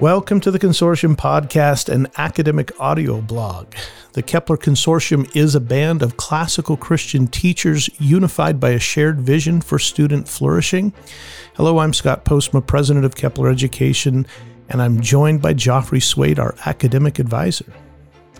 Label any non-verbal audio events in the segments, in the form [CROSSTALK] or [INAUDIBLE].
Welcome to the Consortium podcast, an academic audio blog. The Kepler Consortium is a band of classical Christian teachers unified by a shared vision for student flourishing. Hello, I'm Scott Postma, president of Kepler Education, and I'm joined by Joffre Swait, our academic advisor.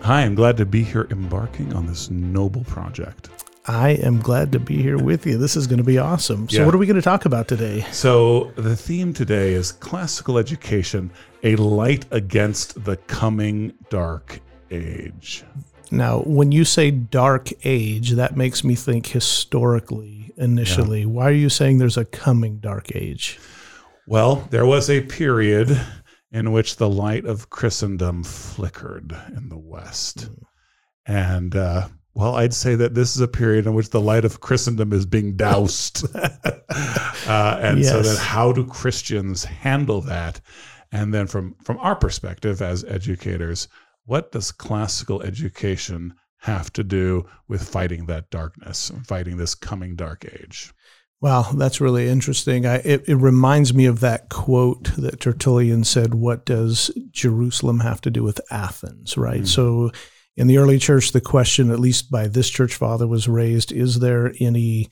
Hi, I'm glad to be here embarking on this noble project. I am glad to be here with you. This is going to be awesome. So, Yeah. what are we going to talk about today? So, the theme today is classical education, a light against the coming dark age. Now, when you say dark age, that makes me think historically initially. Why are you saying there's a coming dark age? Well, there was a period in which the light of Christendom flickered in the West. And, uh, well, I'd say that this is a period in which the light of Christendom is being doused. [LAUGHS] uh, and so Yes. then how do Christians handle that? And then from, from our perspective as educators, what does classical education have to do with fighting that darkness, fighting this coming dark age? Wow, that's really interesting. I, it, it reminds me of that quote that Tertullian said, What does Jerusalem have to do with Athens? Right. Mm. So, in the early church, the question, at least by this church father, was raised is there any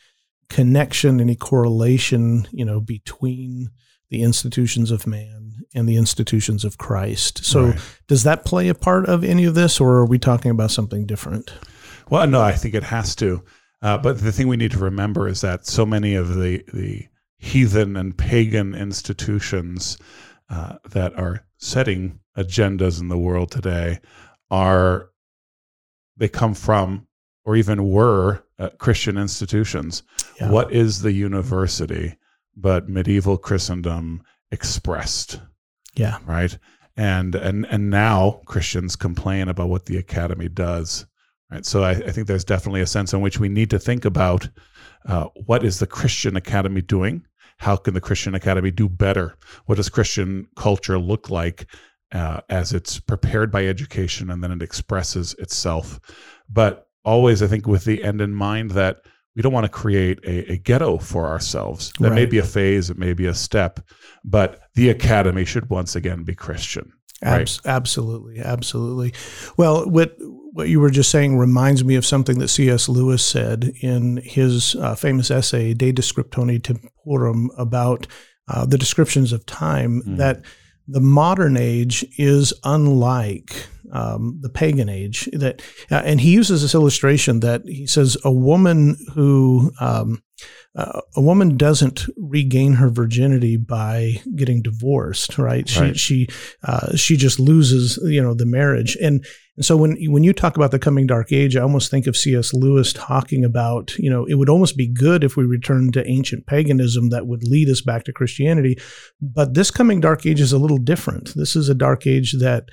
connection, any correlation, you know, between the institutions of man and the institutions of Christ? So, Right. does that play a part of any of this, or are we talking about something different? Well, no, I think it has to. Uh, but the thing we need to remember is that so many of the the heathen and pagan institutions uh, that are setting agendas in the world today are they come from or even were uh, Christian institutions. Yeah. What is the university but medieval Christendom expressed? Yeah. right? And and and now Christians complain about what the academy does, right? So I, I think there's definitely a sense in which we need to think about uh, what is the Christian academy doing? How can the Christian academy do better? What does Christian culture look like uh, as it's prepared by education and then it expresses itself? But always, I think, with the end in mind that we don't want to create a, a ghetto for ourselves. That may be a phase, it may be a step, but the academy should once again be Christian. Right. Abs- absolutely, absolutely. Well, what what you were just saying reminds me of something that C.S. Lewis said in his uh, famous essay "De Descriptione Temporum" about uh, the descriptions of time. Mm. That the modern age is unlike um, the pagan age. That uh, and he uses this illustration that he says a woman who um, uh, a woman doesn't regain her virginity by getting divorced, right? She Right. she uh, she just loses, you know, the marriage. And and so when when you talk about the coming dark age, I almost think of C.S. Lewis talking about, you know, it would almost be good if we returned to ancient paganism that would lead us back to Christianity. But this coming dark age is a little different. This is a dark age that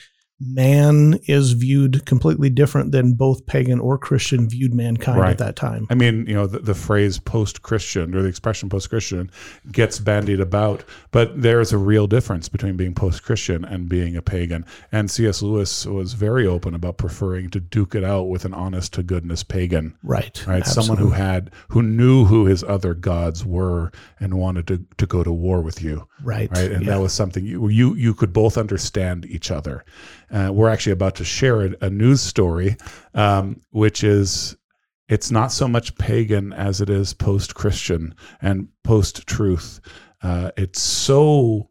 man is viewed completely different than both pagan or Christian viewed mankind Right. at that time. I mean, you know, the, the phrase post Christian or the expression post Christian gets bandied about, but there is a real difference between being post Christian and being a pagan. And C.S. Lewis was very open about preferring to duke it out with an honest to goodness pagan. Right. Right, someone who had who knew who his other gods were and wanted to, to go to war with you. right. right? And yeah. that was something you you you could both understand each other. Uh, we're actually about to share a, a news story, um, which is it's not so much pagan as it is post Christian and post truth. Uh, it's so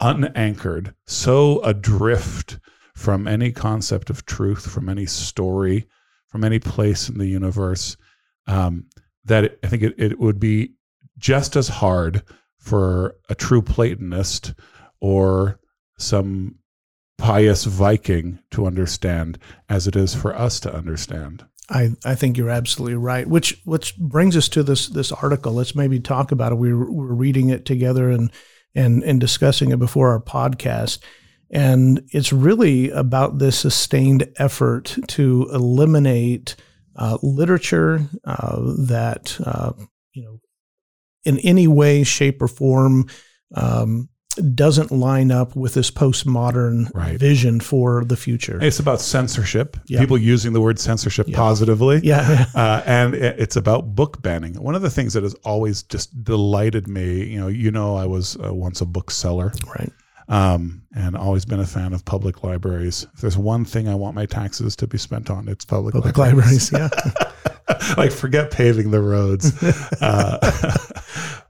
unanchored, so adrift from any concept of truth, from any story, from any place in the universe, um, that it, I think it, it would be just as hard for a true Platonist or some pious Viking to understand as it is for us to understand. I, I think you're absolutely right. Which which brings us to this this article. Let's maybe talk about it. We were, we were reading it together and and and discussing it before our podcast. And it's really about this sustained effort to eliminate uh, literature uh, that uh, you know in any way, shape, or form um, doesn't line up with this postmodern Right. vision for the future. It's about censorship, Yeah. people using the word censorship Yeah. positively. yeah, [LAUGHS] Uh, and it's about book banning. One of the things that has always just delighted me, you know, you know, I was uh, once a bookseller. right. um, and always been a fan of public libraries. If there's one thing I want my taxes to be spent on, it's public, Public libraries. libraries, yeah. [LAUGHS] like forget paving the roads, [LAUGHS] uh,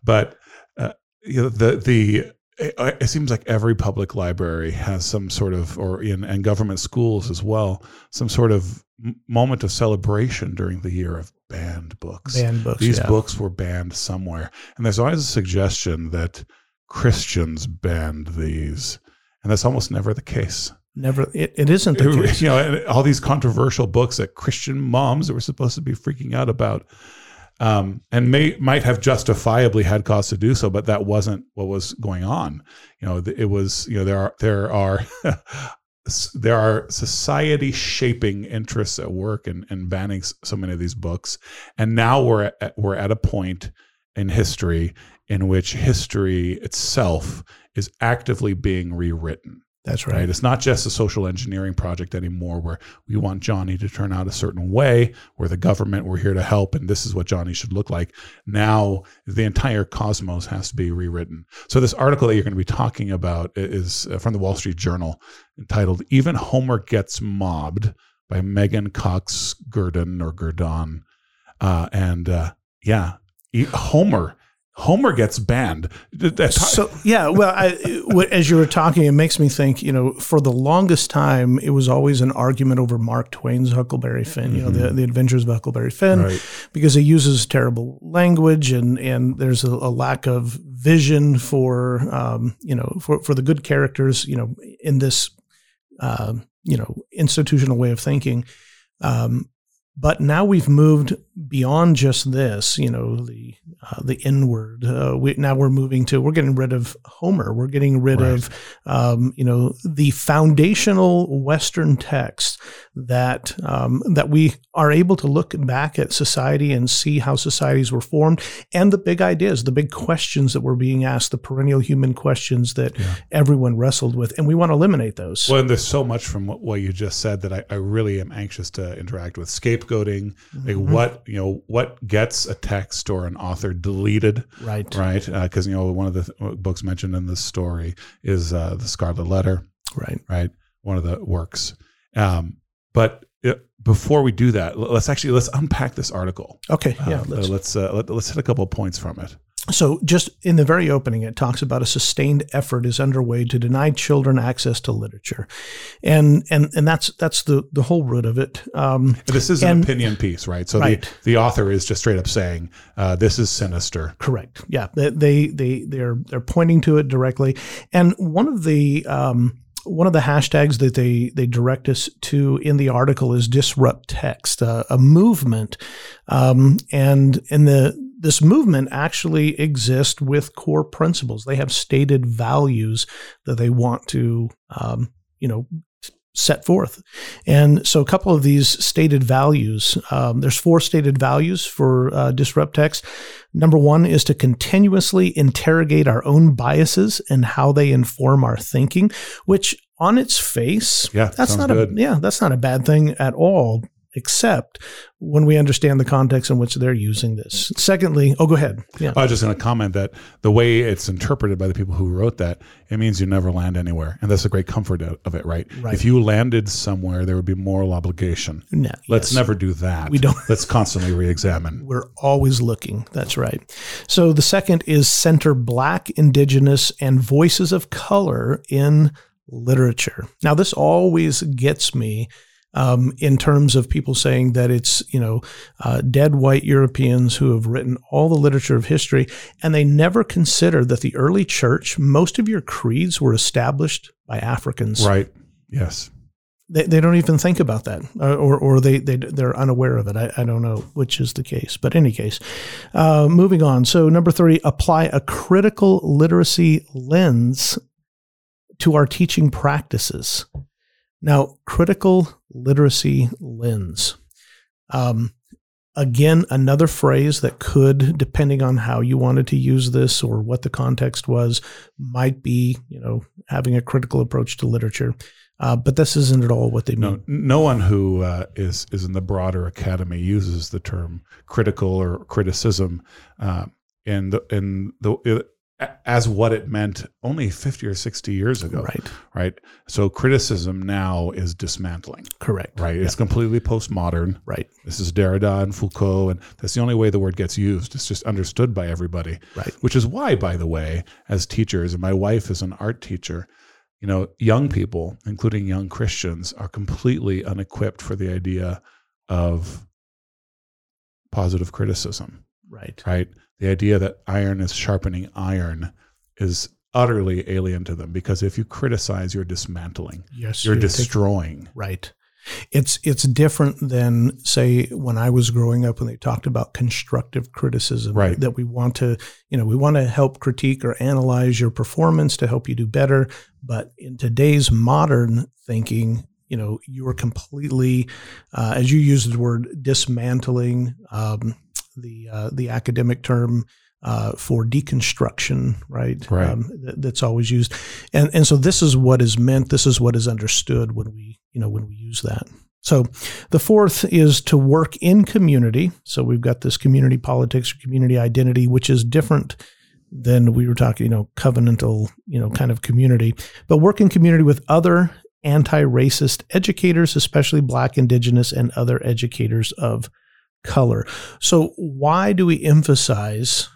but uh, you know the the it, uh, it seems like every public library has some sort of or in and government schools as well some sort of moment of celebration during the year of banned books. Banned books. These yeah. books were banned somewhere, and there's always a suggestion that Christians banned these, and that's almost never the case. Never. It, it isn't the case. You know, and all these controversial books that Christian moms were supposed to be freaking out about, um, and may might have justifiably had cause to do so, but that wasn't what was going on. You know, it was you know there are there are. [LAUGHS] there are society shaping interests at work in, in banning so many of these books and now we're at, we're at a point in history in which history itself is actively being rewritten That's right. right. It's not just a social engineering project anymore where we want Johnny to turn out a certain way, we're the government, we're here to help, and this is what Johnny should look like. Now the entire cosmos has to be rewritten. So this article that you're going to be talking about is uh, from the Wall Street Journal entitled Even Homer Gets Mobbed by Meghan Cox Gurdon or Gurdon. Uh, and uh, yeah, Homer. Homer gets banned. So yeah, well, I, as you were talking, it makes me think. You know, for the longest time, it was always an argument over Mark Twain's Huckleberry Finn. You know, the, the Adventures of Huckleberry Finn, Right. because he uses terrible language and and there's a, a lack of vision for um, you know for for the good characters. You know, in this um, you know institutional way of thinking. Um, but now we've moved beyond just this, you know, the uh, the inward. Uh, we, now we're moving to we're getting rid of Homer. We're getting rid Right. of, um, you know, the foundational Western text that um, that we are able to look back at society and see how societies were formed and the big ideas, the big questions that were being asked, the perennial human questions that Yeah. everyone wrestled with, and we want to eliminate those. Well, and there's so much from what, what you just said that I, I really am anxious to interact with scapegoating. Like Mhm. what you know, what gets a text or an author deleted, right, right? Because you know, one of the th- books mentioned in this story is uh, the Scarlet Letter, right. right? One of the works. Um, but uh, before we do that, let's actually let's unpack this article. Okay, yeah. Uh, let's let's uh, let, let's hit a couple of points from it. So, just in the very opening, it talks about a sustained effort is underway to deny children access to literature, and and and that's that's the the whole root of it. Um, This is an And- opinion piece, right? So Right. the the author is just straight up saying uh, this is sinister. correct. Yeah, they they they they're they're pointing to it directly, and one of the um, one of the hashtags that they they direct us to in the article is disrupt text, uh, a movement, um, and in the this movement actually exists with core principles. They have stated values that they want to, um, you know, set forth. And so, a couple of these stated values. Um, there's four stated values for uh, disrupt text. Number one is to continuously interrogate our own biases and how they inform our thinking, which on its face, Yeah, that's not a yeah, that's not a bad thing at all. Except when we understand the context in which they're using this. Secondly, oh, go ahead. Yeah, I was just going to comment that the way it's interpreted by the people who wrote that, it means you never land anywhere, and that's a great comfort of it, right? Right. If you landed somewhere, there would be moral obligation. No, Let's yes. never do that. We don't- Let's constantly re-examine. We're always looking. That's right. So the second is center Black, Indigenous, and voices of color in literature. Now, this always gets me. Um, in terms of people saying that it's you know uh, dead white Europeans who have written all the literature of history, and they never consider that the early church, most of your creeds were established by Africans. Right. Yes. They, they don't even think about that, uh, or or they they they're unaware of it. I, I don't know which is the case, but in any case, uh, moving on. So number three, apply a critical literacy lens to our teaching practices. Now, critical literacy lens. Um, again, another phrase that could, depending on how you wanted to use this or what the context was, might be you know having a critical approach to literature. Uh, but this isn't at all what they mean. No, no one who uh, is is in the broader academy uses the term critical or criticism uh, in the in the as what it meant only 50 or 60 years ago. Right. Right. So criticism now is dismantling. Correct. Right. It's completely postmodern. Right. This is Derrida and Foucault. And that's the only way the word gets used. It's just understood by everybody. Right. Which is why, by the way, as teachers, and my wife is an art teacher, you know, young people, including young Christians, are completely unequipped for the idea of positive criticism. Right. Right. The idea that iron is sharpening iron is utterly alien to them because if you criticize, you're dismantling. Yes. You're you take- destroying. Right. It's it's different than say when I was growing up when they talked about constructive criticism. Right. That we want to, you know, we want to help critique or analyze your performance to help you do better. But in today's modern thinking, you know, you are completely, uh, as you use the word, dismantling um, the uh, the academic term uh, for deconstruction, right? Right. Um, that, that's always used, and and so this is what is meant. This is what is understood when we you know when we use that. So the fourth is to work in community. So we've got this community politics, or community identity, which is different than we were talking, you know, covenantal, you know, kind of community, but work in community with other anti-racist educators, especially black, indigenous, and other educators of color. So why do we emphasize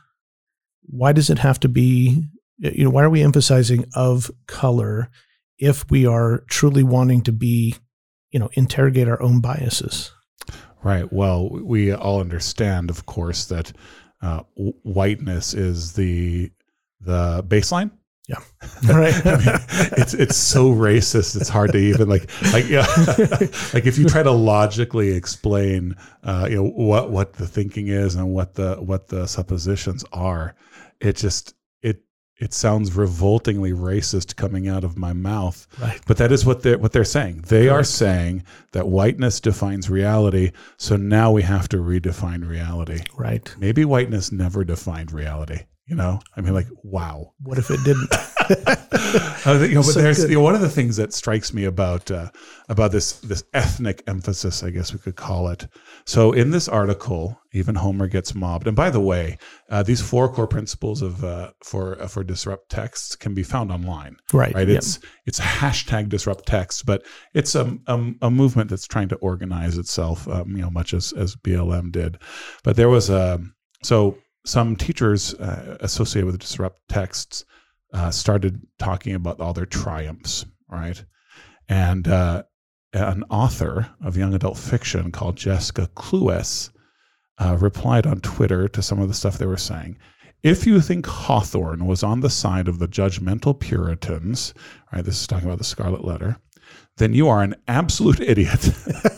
why does it have to be you know why are we emphasizing of color if we are truly wanting to be you know interrogate our own biases Right. Well, we all understand, of course, that uh, whiteness is the the baseline. Yeah right [LAUGHS] I mean, it's it's so racist. It's hard to even like like yeah, [LAUGHS] like if you try to logically explain, uh, you know what what the thinking is and what the what the suppositions are, it just it it sounds revoltingly racist coming out of my mouth. right But that is what they're what they're saying. They are saying that whiteness defines reality, so now we have to redefine reality. right Maybe whiteness never defined reality. You know, I mean, like, wow. what if it didn't [LAUGHS] you know, but So there's you know, one of the things that strikes me about uh, about this this ethnic emphasis, I guess we could call it. So in this article, even Homer gets mobbed. And by the way, uh, these four core principles of uh, for uh, for disrupt texts can be found online. right Right? yep. It's it's hashtag disrupt text, but it's a, a, a movement that's trying to organize itself, um, you know, much as as BLM did. But there was a so some teachers uh, associated with disrupt texts uh, started talking about all their triumphs, right? And uh, an author of young adult fiction called Jessica Cluess uh, replied on Twitter to some of the stuff they were saying. If you think Hawthorne was on the side of the judgmental Puritans, right? This is talking about the Scarlet Letter. Then you are an absolute idiot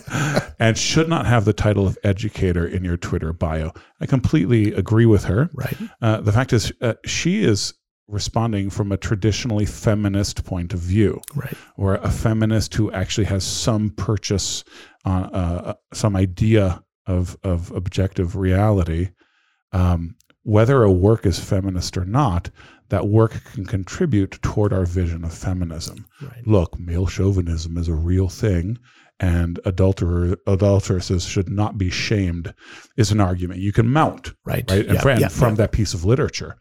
[LAUGHS] and should not have the title of educator in your Twitter bio. I completely agree with her. right Uh, the fact is, uh, she is responding from a traditionally feminist point of view, right or a feminist who actually has some purchase, on uh, some idea of of objective reality. Um, whether a work is feminist or not, that work can contribute toward our vision of feminism. right Look, male chauvinism is a real thing, and adulterer, adulteresses should not be shamed. Is an argument you can mount right right? And from, yeah, from yeah. that piece of literature.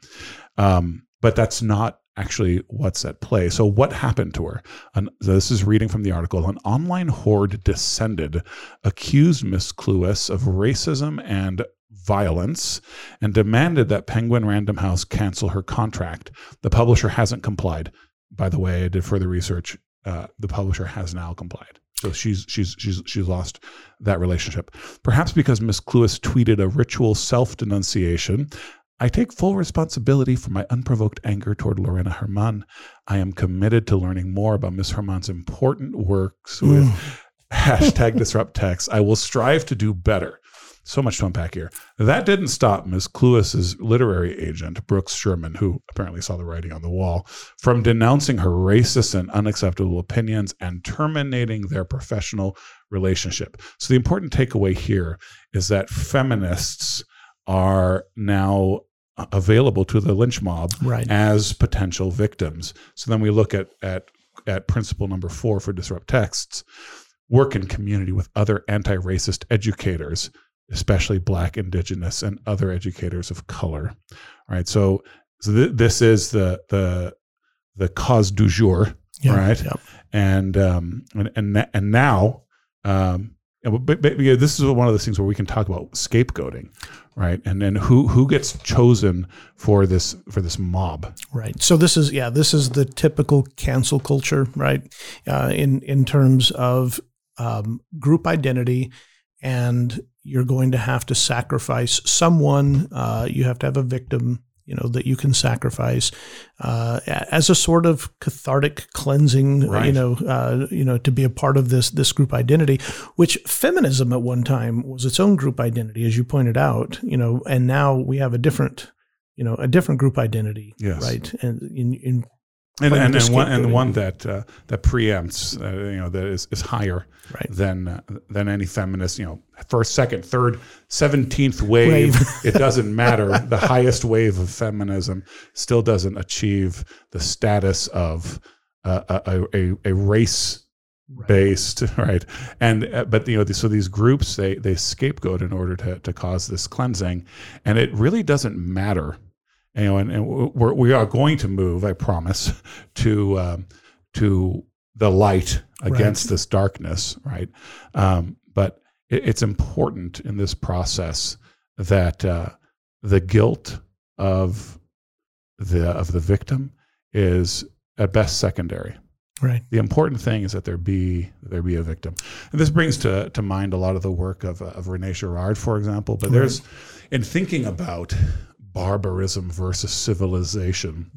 Um, but that's not actually what's at play. So what happened to her? An, this is reading from the article. An online horde descended, accused Miss Cluess of racism and violence, and demanded that Penguin Random House cancel her contract. The publisher hasn't complied. By the way, I did further research. Uh, the publisher has now complied. So she's she's she's she's lost that relationship. Perhaps because Miss Cluess tweeted a ritual self-denunciation. I take full responsibility for my unprovoked anger toward Lorena Germán. I am committed to learning more about Miss Germán's important works with mm. hashtag disrupt text. I will strive to do better. So much to unpack here. That didn't stop Miss Cluess's literary agent, Brooks Sherman, who apparently saw the writing on the wall, from denouncing her racist and unacceptable opinions and terminating their professional relationship. So the important takeaway here is that feminists are now available to the lynch mob right as potential victims. So then we look at at at principle number four for disrupt texts: work in community with other anti-racist educators, especially Black, Indigenous, and other educators of color. All right, so so th- this is the the the cause du jour, Yeah, right? yeah. And um and and and now um and but, but, yeah, this is one of those things where we can talk about scapegoating, right? And then who who gets chosen for this for this mob? Right. So this is yeah, this is the typical cancel culture, right? Uh, in in terms of um, group identity, and you're going to have to sacrifice someone. Uh, you have to have a victim, you know, that you can sacrifice uh, as a sort of cathartic cleansing, Right. you know, uh, you know, to be a part of this this group identity. Which feminism at one time was its own group identity, as you pointed out, you know, and now we have a different you know, a different group identity, Yes. right? And in, in And and, the and one and one that uh, that preempts, uh, you know, that is, is higher right, than uh, than any feminist, you know, first, second, third, seventeenth wave. Wave. it doesn't [LAUGHS] matter. The highest wave of feminism still doesn't achieve the status of uh, a, a a race right, based, [LAUGHS] right? And uh, but you know, so these groups they they scapegoat in order to to cause this cleansing, and it really doesn't matter. You know, and, and we're, we are going to move, I promise, [LAUGHS] to um, to the light against this darkness, right? Um, but it, it's important in this process that uh, the guilt of the of the victim is at best secondary right, the important thing is that there be there be a victim, and this brings to to mind a lot of the work of uh, of Rene Girard, for example. But there's in thinking about barbarism versus civilization.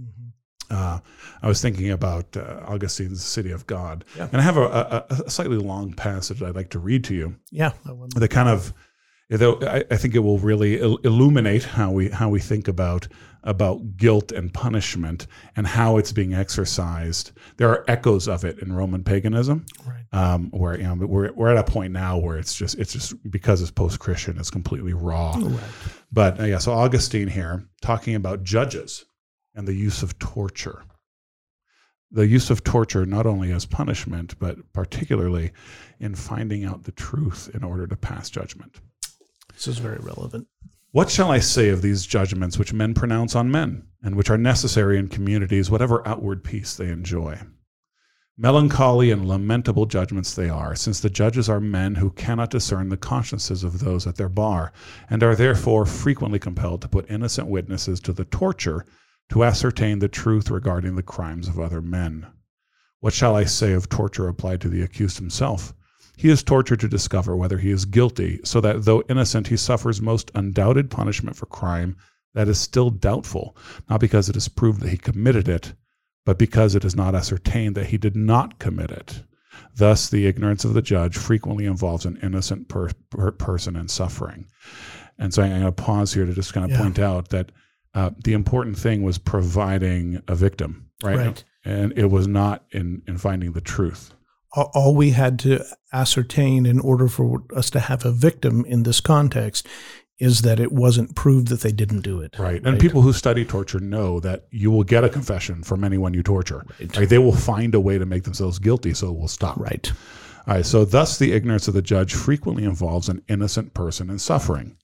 Uh, I was thinking about uh, Augustine's City of God, Yeah. and I have a, a, a slightly long passage I'd like to read to you yeah, that that kind of though I, I think it will really il- illuminate how we how we think about about guilt and punishment and how it's being exercised. There are echoes of it in Roman paganism, right, um, where you know we're we're at a point now where it's just it's just because it's post Christian, it's completely raw. right, But uh, yeah, so Augustine here talking about judges and the use of torture. The use of torture not only as punishment, but particularly in finding out the truth in order to pass judgment. This is very relevant. What shall I say of these judgments which men pronounce on men, and which are necessary in communities, whatever outward peace they enjoy? Melancholy and lamentable judgments they are, since the judges are men who cannot discern the consciences of those at their bar, and are therefore frequently compelled to put innocent witnesses to the torture to ascertain the truth regarding the crimes of other men. What shall I say of torture applied to the accused himself? He is tortured to discover whether he is guilty, so that though innocent, he suffers most undoubted punishment for crime that is still doubtful, not because it is proved that he committed it, but because it is not ascertained that he did not commit it. Thus, the ignorance of the judge frequently involves an innocent per- per- person in suffering. And so I'm going to pause here to just kind of Yeah. point out that uh, the important thing was providing a victim, right? Right. And it was not in, in finding the truth. All, we had to ascertain in order for us to have a victim in this context is that it wasn't proved that they didn't do it. Right. And people who study torture know that you will get a confession from anyone you torture. Right. Right? They will find a way to make themselves guilty, so it will stop. Right. All right. So, thus, the ignorance of the judge frequently involves an innocent person in suffering.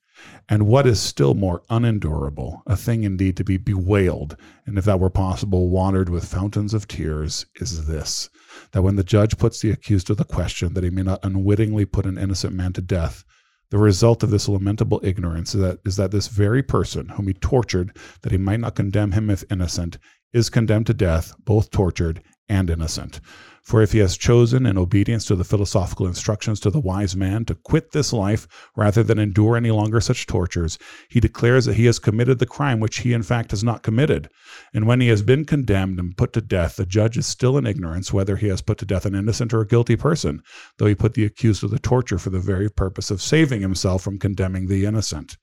And what is still more unendurable, a thing indeed to be bewailed, and if that were possible, watered with fountains of tears, is this that when the judge puts the accused to the question that he may not unwittingly put an innocent man to death, the result of this lamentable ignorance is that, is that this very person whom he tortured, that he might not condemn him if innocent, is condemned to death, both tortured and innocent. For if he has chosen, in obedience to the philosophical instructions to the wise man, to quit this life rather than endure any longer such tortures, he declares that he has committed the crime which he in fact has not committed. And when he has been condemned and put to death, the judge is still in ignorance whether he has put to death an innocent or a guilty person, though he put the accused to the torture for the very purpose of saving himself from condemning the innocent.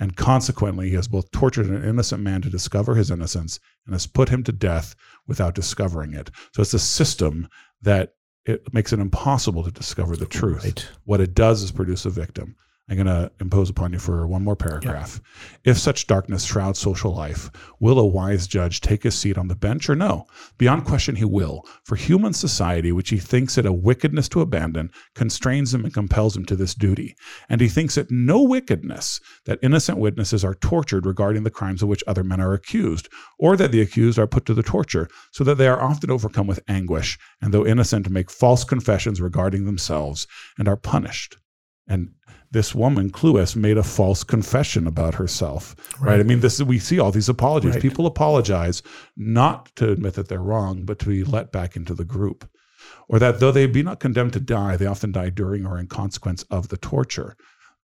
And consequently, he has both tortured an innocent man to discover his innocence and has put him to death without discovering it. So it's a system that it makes it impossible to discover the truth. Right. What it does is produce a victim. I'm going to impose upon you for one more paragraph. If such darkness shrouds social life, will a wise judge take his seat on the bench or no? Beyond question, he will. For human society, which he thinks it a wickedness to abandon, constrains him and compels him to this duty. And he thinks it no wickedness that innocent witnesses are tortured regarding the crimes of which other men are accused, or that the accused are put to the torture, so that they are often overcome with anguish, and though innocent, make false confessions regarding themselves, and are punished. And this woman, Cluess, made a false confession about herself. Right. right? I mean, this we see all these apologies. Right. People apologize not to admit that they're wrong, but to be let back into the group. Or that though they be not condemned to die, they often die during or in consequence of the torture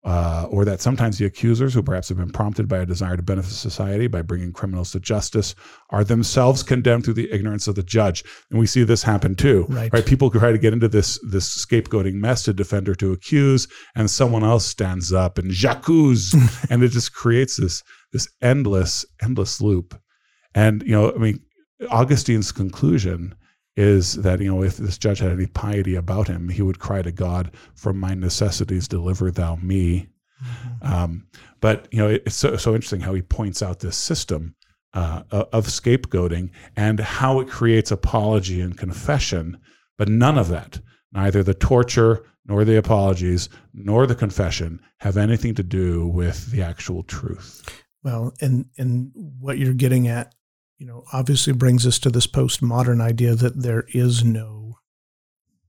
uh, or that sometimes the accusers, who perhaps have been prompted by a desire to benefit society by bringing criminals to justice, are themselves condemned through the ignorance of the judge. And we see this happen too. Right. right? People try to get into this this scapegoating mess to defend or to accuse, and someone else stands up and j'accuse, [LAUGHS] and it just creates this this endless endless loop. And you know, I mean, Augustine's conclusion is that you know if this judge had any piety about him, he would cry to God, "From my necessities deliver thou me." Mm-hmm. Um, but you know it's so, so interesting how he points out this system uh, of scapegoating and how it creates apology and confession, but none of that, neither the torture nor the apologies nor the confession, have anything to do with the actual truth. Well, and and what you're getting at you know, obviously brings us to this postmodern idea that there is no,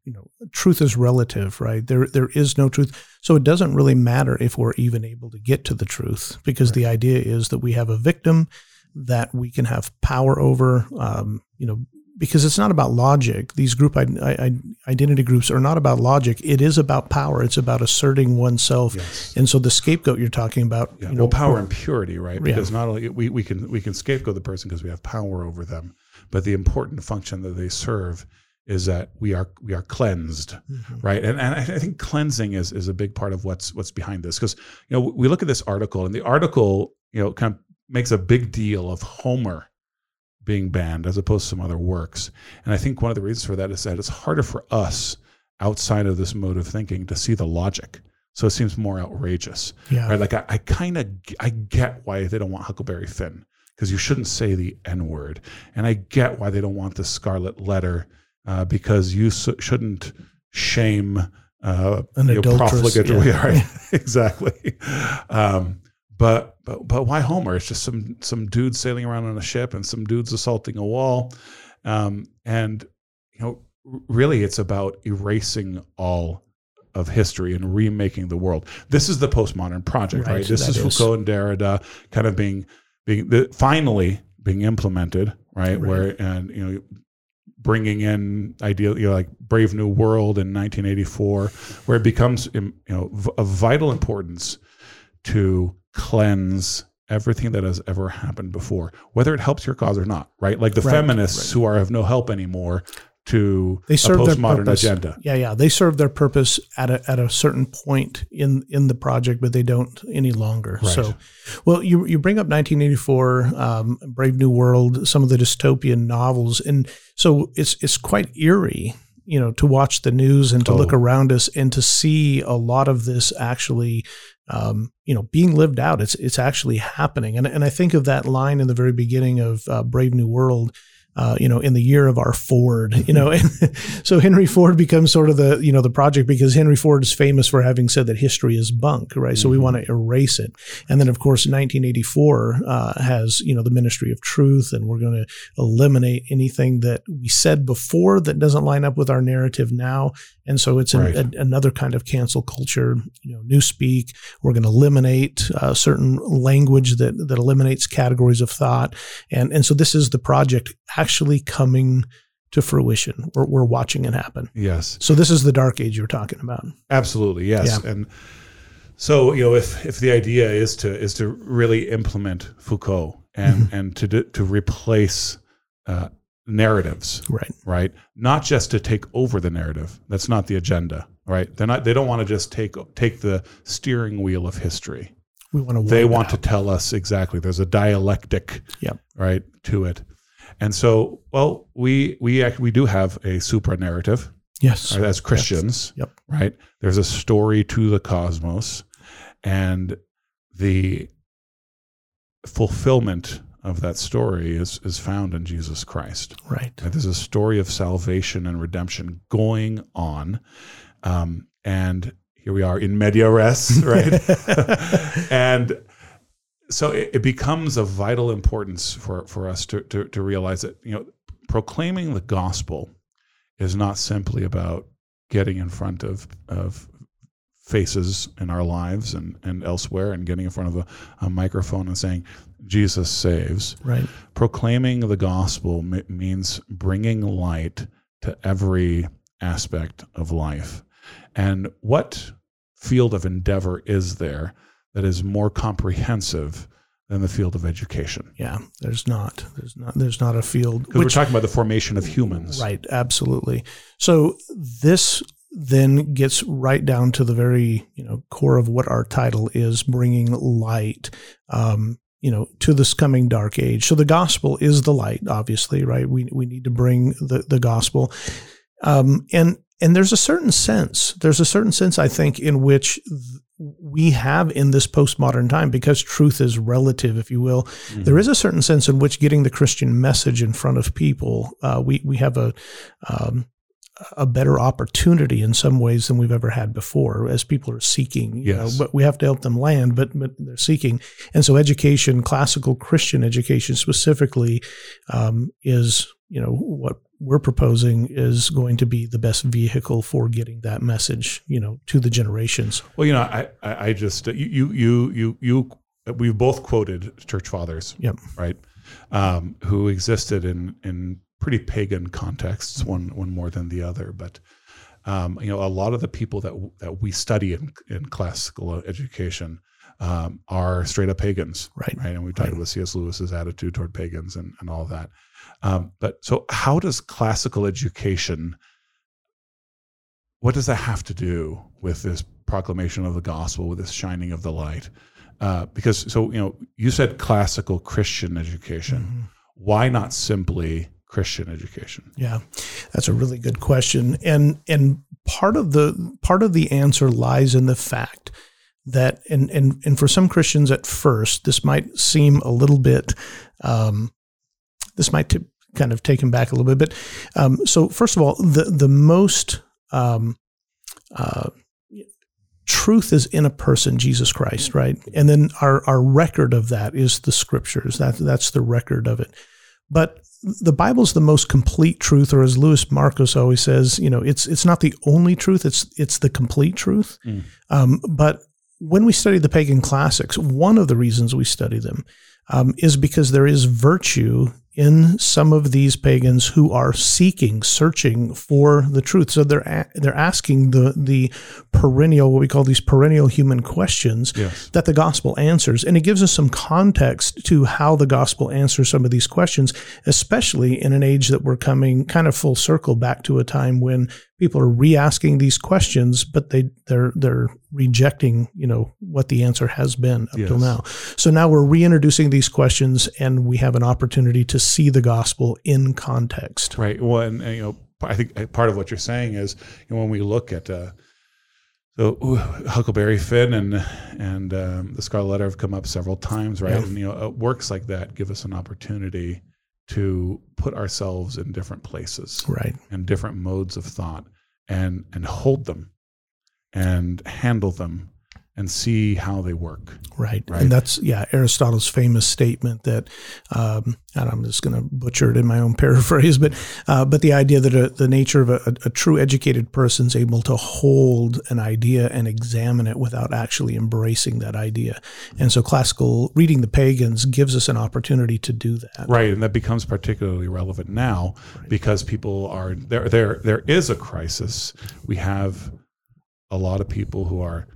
you know, truth is relative, right? There, there is no truth. So it doesn't really matter if we're even able to get to the truth because right. the idea is that we have a victim that we can have power over, um, you know, because it's not about logic. These group identity groups are not about logic. It is about power. It's about asserting oneself. Yes. And so the scapegoat you're talking about, yeah. you know, well, power and purity, right? Because yeah. not only we, we can we can scapegoat the person because we have power over them, but the important function that they serve is that we are we are cleansed, mm-hmm. right? And and I think cleansing is is a big part of what's what's behind this because you know we look at this article and the article you know kind of makes a big deal of Homer being banned as opposed to some other works. And I think one of the reasons for that is that it's harder for us outside of this mode of thinking to see the logic. So it seems more outrageous. Yeah. Right? Like I, I kind of I get why they don't want Huckleberry Finn because you shouldn't say the N word, and I get why they don't want the Scarlet Letter uh, because you so, shouldn't shame uh, an adulteress. Yeah. [LAUGHS] Right? [LAUGHS] exactly. Um, but but but why Homer? It's just some some dudes sailing around on a ship and some dudes assaulting a wall, um, and you know really it's about erasing all of history and remaking the world. This is the postmodern project, right? right? This is Foucault and Derrida kind of being being the, finally being implemented, right? right? Where and you know bringing in ideal you know like Brave New World in 1984, where it becomes you know of vital importance to cleanse everything that has ever happened before, whether it helps your cause or not, right? Like the right, feminists right. who are of no help anymore to they serve a postmodern their agenda. Yeah, yeah, they serve their purpose at a at a certain point in in the project, but they don't any longer. Right. So, well, you you bring up 1984, um, Brave New World, some of the dystopian novels, and so it's it's quite eerie you know to watch the news and to oh. look around us and to see a lot of this actually um, you know being lived out it's it's actually happening and and I think of that line in the very beginning of uh, Brave New World uh, you know, in the year of our Ford, you know, and [LAUGHS] so Henry Ford becomes sort of the, you know, the project because Henry Ford is famous for having said that history is bunk, right? Mm-hmm. So we mm-hmm. want to erase it. And then, of course, 1984 uh, has, you know, the Ministry of Truth, and we're going to eliminate anything that we said before that doesn't line up with our narrative now. And so it's right. an, a, another kind of cancel culture, you know, newspeak. We're going to eliminate uh, certain language that that eliminates categories of thought, and and so this is the project actually coming to fruition. We're, we're watching it happen. Yes. So this is the dark age you're talking about. Absolutely. Yes. Yeah. And so, you know, if, if the idea is to, is to really implement Foucault and, mm-hmm. and to, to replace, uh, narratives, right? Right. Not just to take over the narrative. That's not the agenda, right? They're not. They don't want to just take take the steering wheel of history. We want to. They want to tell us exactly. There's a dialectic, yep. right, to it. And so, well, we we actually, we do have a supra narrative. Yes. Right, as Christians. Yes. Yep. Right. There's a story to the cosmos. and the fulfillment of that story is is found in Jesus Christ. Right. There's a story of salvation and redemption going on, um, and here we are in media res, [LAUGHS] right? [LAUGHS] and so it, it, becomes of vital importance for for us to, to to realize that you know proclaiming the gospel is not simply about getting in front of of faces in our lives and, and elsewhere and getting in front of a, a microphone and saying jesus saves right proclaiming the gospel m- means bringing light to every aspect of life and what field of endeavor is there that is more comprehensive than the field of education. Yeah, there's not. There's not. There's not a field. Because we're talking about the formation of humans. Right. Absolutely. So this then gets right down to the very you know core of what our title is, bringing light. Um, you know, to this coming dark age. So the gospel is the light, obviously, right? We we need to bring the the gospel, um, and and there's a certain sense. There's a certain sense, I think, in which. We have in this postmodern time because truth is relative, if you will. Mm-hmm. There is a certain sense in which getting the Christian message in front of people, uh, we we have a um, a better opportunity in some ways than we've ever had before as people are seeking. You yes. know, but we have to help them land, but but they're seeking, and so education, classical Christian education specifically, um, is you know what we're proposing is going to be the best vehicle for getting that message, you know, to the generations. Well, you know, I I just you you you you we've both quoted church fathers, yep, right, um, who existed in in pretty pagan contexts, one one more than the other, but. Um, you know, a lot of the people that that we study in, in classical education um, are straight up pagans, right? Right, and we talked right. about C.S. Lewis's attitude toward pagans and, and all that. Um, but so, how does classical education? What does that have to do with this proclamation of the gospel, with this shining of the light? Uh, because so you know, you said classical Christian education. Mm-hmm. Why not simply Christian education? Yeah, that's a really good question, and and part of the part of the answer lies in the fact that and and and for some Christians at first this might seem a little bit um, this might t- kind of take him back a little bit. But um, so, first of all, the the most um, uh, truth is in a person, Jesus Christ, right? And then our our record of that is the Scriptures. That that's the record of it. But the Bible's the most complete truth, or as Louis Markos always says, you know, it's it's not the only truth; it's it's the complete truth. Mm. Um, but when we study the pagan classics, one of the reasons we study them um, is because there is virtue in some of these pagans who are seeking, searching for the truth. So they're a, they're asking the the perennial, what we call these perennial human questions yes. that the gospel answers, and it gives us some context to how the gospel answers some of these questions, especially in an age that we're coming kind of full circle back to a time when people are re-asking these questions, but they they're they're rejecting, you know, what the answer has been up yes. till now. So now we're reintroducing these questions, and we have an opportunity to see the gospel in context. Right. Well, and, and you know, I think part of what you're saying is you know, when we look at uh, so Huckleberry Finn and and um, the Scarlet Letter have come up several times, right? Yeah. And you know, uh, works like that give us an opportunity to put ourselves in different places, right, and different modes of thought, and and hold them, and handle them and see how they work. Right. right. And that's, yeah, Aristotle's famous statement that, um, and I'm just going to butcher it in my own [LAUGHS] paraphrase, but, uh, but the idea that a, the nature of a, a, true educated person is able to hold an idea and examine it without actually embracing that idea. And so classical reading the pagans gives us an opportunity to do that. Right. And that becomes particularly relevant now right. because people are there, there, there is a crisis. We have a lot of people who are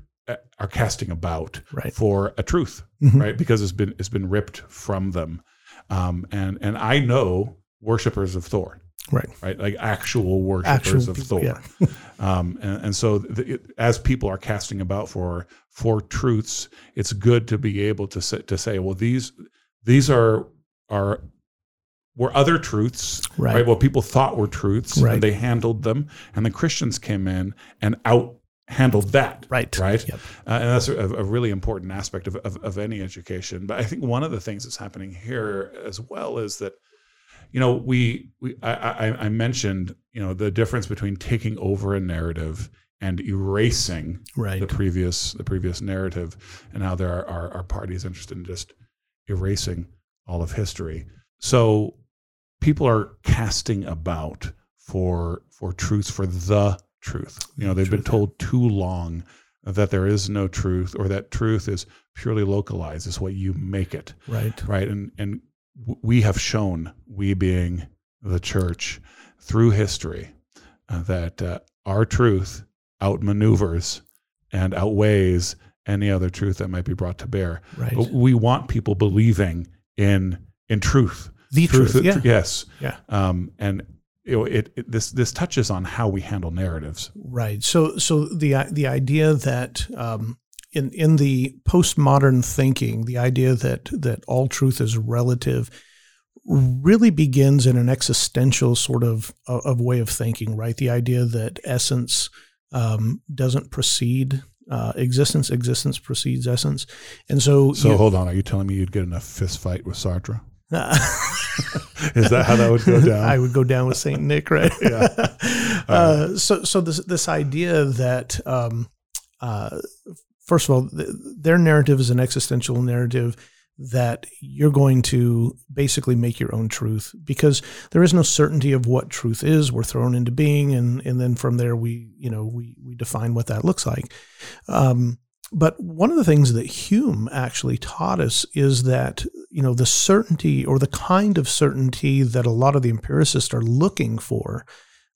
are casting about right. for a truth, mm-hmm. right? Because it's been it's been ripped from them, um, and and I know worshippers of Thor, right? Right, like actual worshippers actual of people, Thor, yeah. [LAUGHS] um, and, and so the, it, as people are casting about for for truths, it's good to be able to say, to say, well, these these are are were other truths, right? right? What people thought were truths, right. and they handled them, and the Christians came in and out handled that. Right. Right. Yep. Uh, and that's a, a, really important aspect of, of, of any education. But I think one of the things that's happening here as well is that, you know, we, we I, I, I mentioned, you know, the difference between taking over a narrative and erasing right. the previous the previous narrative, and how there are, are, are parties interested in just erasing all of history. So people are casting about for for truths for the truth. You know, they've truth. been told too long that there is no truth or that truth is purely localized is what you make it. Right. Right. And and we have shown, we being the church, through history, uh, that uh, our truth outmaneuvers and outweighs any other truth that might be brought to bear. Right. But we want people believing in in truth. The truth. truth yeah. Yes. Yeah. Um, and you know, it, it, this this touches on how we handle narratives. Right. So so the the idea that um, in in the postmodern thinking, the idea that that all truth is relative really begins in an existential sort of of way of thinking. Right. The idea that essence um, doesn't precede uh, existence. Existence precedes essence. And so. So hold on. Are you telling me you'd get in a fist fight with Sartre? [LAUGHS] Is that how that would go [LAUGHS] down? I would go down with Saint Nick, right? [LAUGHS] yeah. Uh, so, so this this idea that um, uh, first of all, th- their narrative is an existential narrative that you're going to basically make your own truth because there is no certainty of what truth is. We're thrown into being, and and then from there we you know we we define what that looks like. Um, but one of the things that Hume actually taught us is that, you know, the certainty or the kind of certainty that a lot of the empiricists are looking for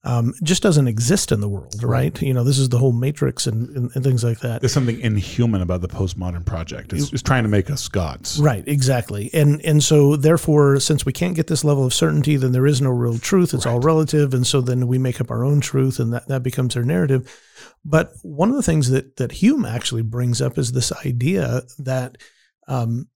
um, just doesn't exist in the world, right? right? You know, this is the whole matrix and, and, and, things like that. There's something inhuman about the postmodern project. It's, it's trying to make us gods. Right, exactly. And and so therefore, since we can't get this level of certainty, then there is no real truth. It's right. all relative. And so then we make up our own truth and that, that becomes our narrative. But one of the things that that Hume actually brings up is this idea that um,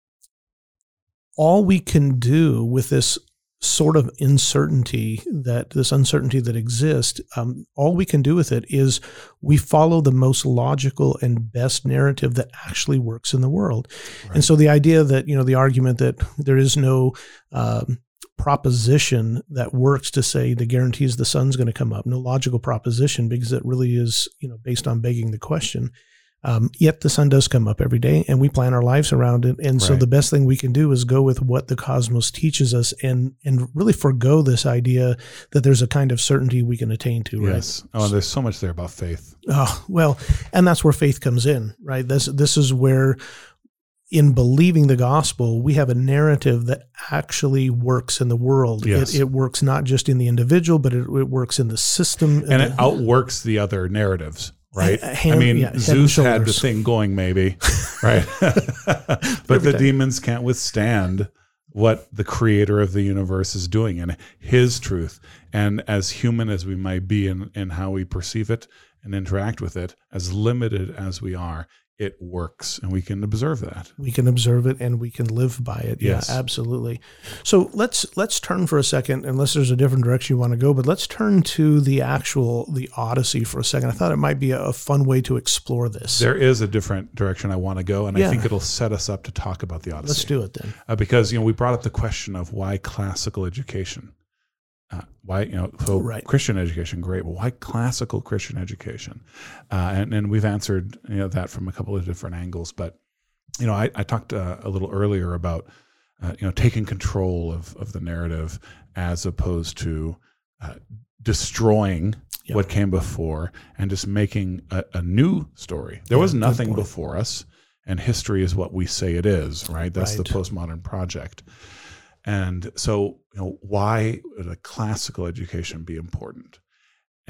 all we can do with this sort of uncertainty that this uncertainty that exists um, all we can do with it is we follow the most logical and best narrative that actually works in the world right. and so the idea that you know the argument that there is no um, proposition that works to say the guarantees the sun's going to come up no logical proposition because it really is you know based on begging the question um, yet the sun does come up every day and we plan our lives around it. And so the best thing we can do is go with what the cosmos teaches us and, and really forego this idea that there's a kind of certainty we can attain to. Yes. Right? Oh, there's so much there about faith. Oh, well, and that's where faith comes in, right? This, this is where in believing the gospel, we have a narrative that actually works in the world. Yes. It, it works not just in the individual, but it, it works in the system. And it outworks the other narratives right? Hand, I mean, yeah, Zeus had the thing going, maybe, [LAUGHS] right? [LAUGHS] but the demons can't withstand what the creator of the universe is doing and his truth. And as human as we might be in, in how we perceive it and interact with it, as limited as we are, it works and we can observe that. We can observe it and we can live by it. Yes. yeah absolutely. So let's let's turn for a second unless there's a different direction you want to go but let's turn to the actual the odyssey for a second. I thought it might be a, fun way to explore this. There is a different direction i want to go and yeah. i think it'll set us up to talk about the odyssey. let's do it then. Uh, because you know we brought up the question of why classical education uh, why you know so right. Christian education great, but why classical Christian education? Uh, and and we've answered you know that from a couple of different angles. But you know I, I talked uh, a little earlier about uh, you know taking control of of the narrative as opposed to uh, destroying yep. what came before and just making a, a new story. There yeah, was nothing before us, and history is what we say it is. Right? That's right. the postmodern project. And so, you know, why would a classical education be important?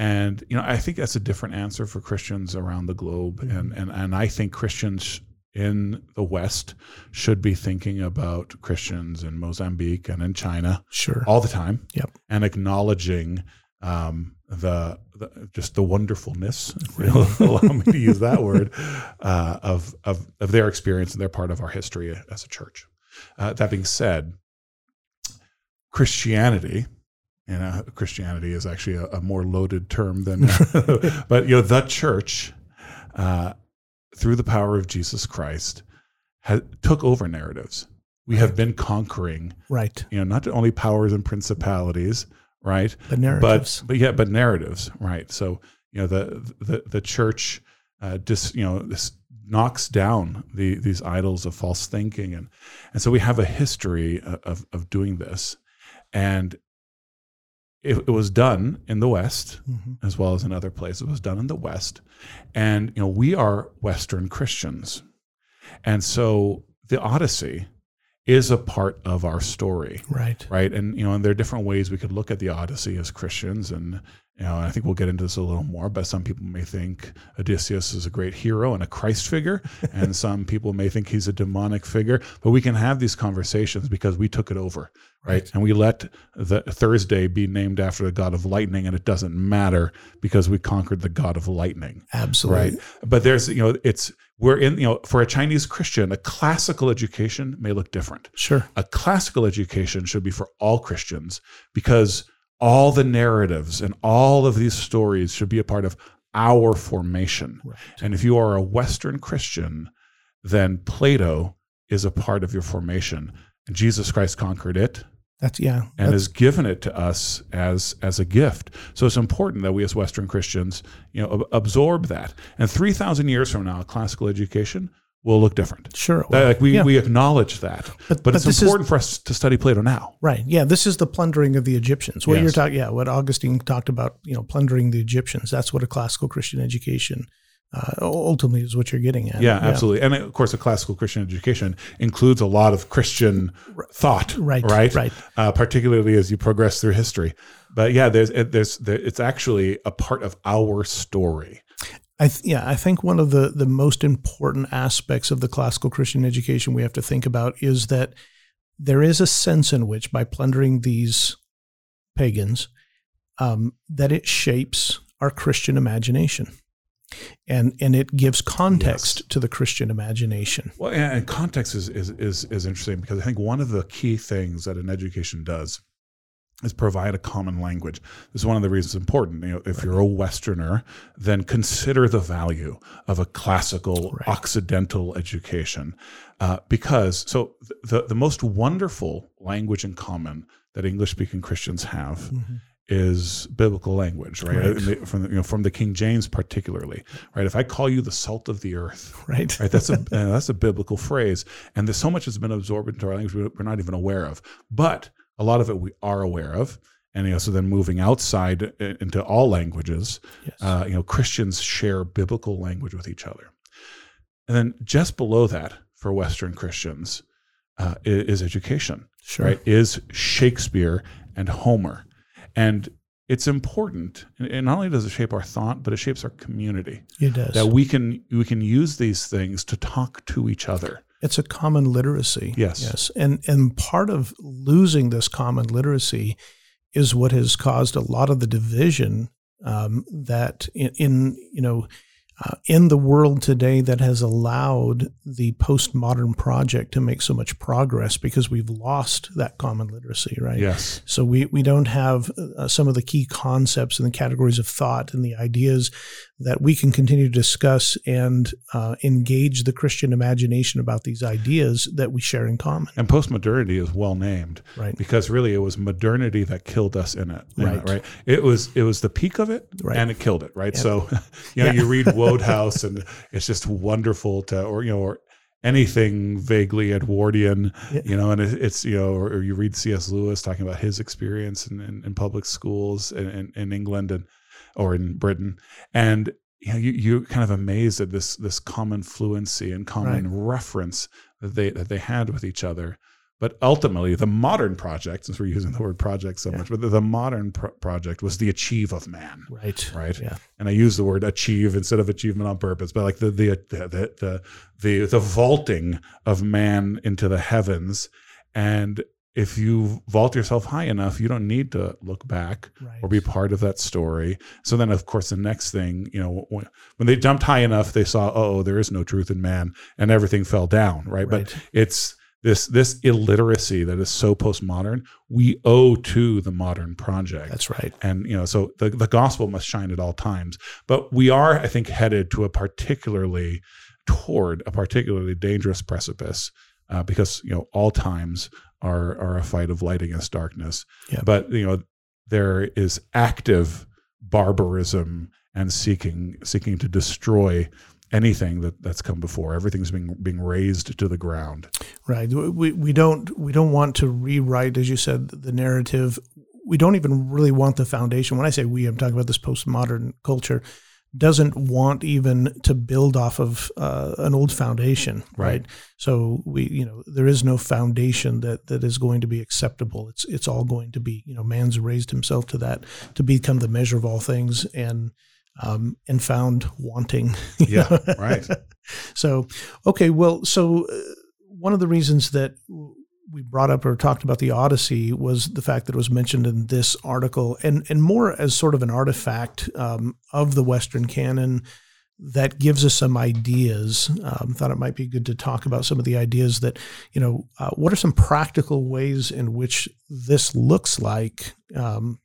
And you know, I think that's a different answer for Christians around the globe, mm-hmm. and and and I think Christians in the West should be thinking about Christians in Mozambique and in China, sure, all the time, yep, and acknowledging um, the, the, just the wonderfulness, [LAUGHS] allow me to use that [LAUGHS] word, uh, of of of their experience and their part of our history as a church. Uh, that being said, Christianity, and uh, Christianity is actually a, a, more loaded term than, [LAUGHS] but you know, the church uh, through the power of Jesus Christ, took over narratives. We have been conquering, Right. you know, not only powers and principalities, right? The narratives. But but yeah, but narratives, right? So you know, the the the church, uh, just you know, this knocks down the these idols of false thinking, and and so we have a history of of, of doing this, and it, it was done in the West Mhm. as well as in other places. It was done in the West, and you know, we are Western Christians, and so the Odyssey is a part of our story Right. right? And you know, and there are different ways we could look at the Odyssey as Christians, and you know, I think we'll get into this a little more. But some people may think Odysseus is a great hero and a Christ figure, [LAUGHS] and some people may think he's a demonic figure. But we can have these conversations because we took it over, right? And we let the Thursday be named after the god of lightning, and it doesn't matter because we conquered the god of lightning Absolutely. right but there's you know it's we're in you know for a chinese christian a classical education may look different Sure. a classical education should be for all christians because all the narratives and all of these stories should be a part of our formation Right. and if you are a western christian then plato is a part of your formation and jesus christ conquered it That's yeah. and that's, has given it to us as as a gift. So it's important that we as Western Christians, you know, ab- absorb that. And three thousand years from now, classical education will look different. sure. Like we yeah. we acknowledge that, but, But- but it's this is- important for us to study Plato now. Right. Yeah. This is the plundering of the Egyptians. What Yes. you're talking, yeah, what Augustine talked about, you know, plundering the Egyptians. That's what a classical Christian education uh, ultimately is what you're getting at. Yeah, absolutely. And of course, a classical Christian education includes a lot of Christian thought, Right, Right. right. Uh, particularly as you progress through history. But yeah, there's there's there, it's actually a part of our story. I th- yeah, I think one of the the most important aspects of the classical Christian education we have to think about is that there is a sense in which, by plundering these pagans, um, that it shapes our Christian imagination, and and it gives context to the Christian imagination. Well, and, and context is, is is is interesting because I think one of the key things that an education does is provide a common language. This is one of the reasons it's important. You know, if you're a Westerner, then consider the value of a classical Right. Occidental education, uh, because so the the most wonderful language in common that English-speaking Christians have is biblical language, right? Right. The- From the, you know from the King James particularly, right? If I call you the salt of the earth, Right. right? That's a [LAUGHS] uh, that's a biblical phrase, and there's so much that's been absorbed into our language we're not even aware of. But a lot of it we are aware of, and you know, so then moving outside into all languages, Yes. uh, you know, Christians share biblical language with each other, and then just below that for Western Christians uh, is education sure. right, is Shakespeare and Homer. And it's important. And and not only does it shape our thought, but it shapes our community. It does. That we can we can use these things to talk to each other. It's a common literacy. Yes. Yes. And and part of losing this common literacy is what has caused a lot of the division um, that in, in you know uh, in the world today that has allowed the postmodern project to make so much progress because we've lost that common literacy, right? Yes. So we, we don't have uh, some of the key concepts and the categories of thought and the ideas that we can continue to discuss and uh, engage the Christian imagination about these ideas that we share in common. And postmodernity is well named Right. because really it was modernity that killed us in it. in it, Right. right. It was it was the peak of it Right. and it killed it. Right. Yep. So [LAUGHS] you know, Yeah. you read [LAUGHS] Wodehouse and it's just wonderful to or you know, or anything vaguely Edwardian, Yeah. you know, and it, it's, you know, or, or you read C.S. Lewis talking about his experience in, in, in public schools in, in, in England and or in Britain. And you know, you, you're kind of amazed at this this common fluency and common reference that they that they had with each other. But ultimately, the modern project, since we're using the word project so Yeah. much, but the, the modern pro- project was the achieve of man, Right. right? Yeah. And I use the word achieve instead of achievement on purpose, but like the the the the the, the, the vaulting of man into the heavens. And if you vault yourself high enough, you don't need to look back Right. or be part of that story. So then, of course, the next thing, you know, when, when they jumped high enough, they saw, oh, there is no truth in man, and everything fell down, right? Right. But it's this this illiteracy that is so postmodern, we owe to the modern project. That's right. And you know, so the the gospel must shine at all times. But we are, I think, headed to a particularly toward a particularly dangerous precipice uh, because you know all times are are a fight of light against darkness. Yeah. But you know, there is active barbarism and seeking seeking to destroy anything that that's come before. Everything's being being razed to the ground. Right. We we don't we don't want to rewrite, as you said, the narrative. We don't even really want the foundation. When I say we, I'm talking about this postmodern culture. Doesn't want even to build off of uh, an old foundation, right? Right. So we, you know, there is no foundation that that is going to be acceptable. It's it's all going to be, you know, man's raised himself to that to become the measure of all things, and um, and found wanting. [LAUGHS] Yeah, know? right. So, okay, well, so uh, one of the reasons that we brought up or talked about the Odyssey was the fact that it was mentioned in this article, and and more as sort of an artifact um, of the Western canon that gives us some ideas. Um, thought it might be good to talk about some of the ideas that you know. Uh, what are some practical ways in which this looks like? Um,